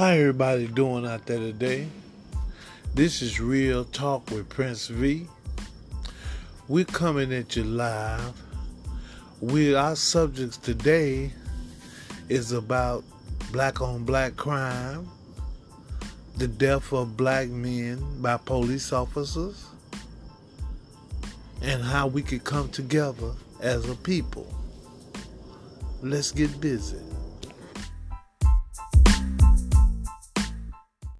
How everybody doing out there today? This is Real Talk with Prince V. We're coming at you live. We our subjects today is about black on black crime, the death of black men by police officers, and how we could come together as a people. Let's get busy.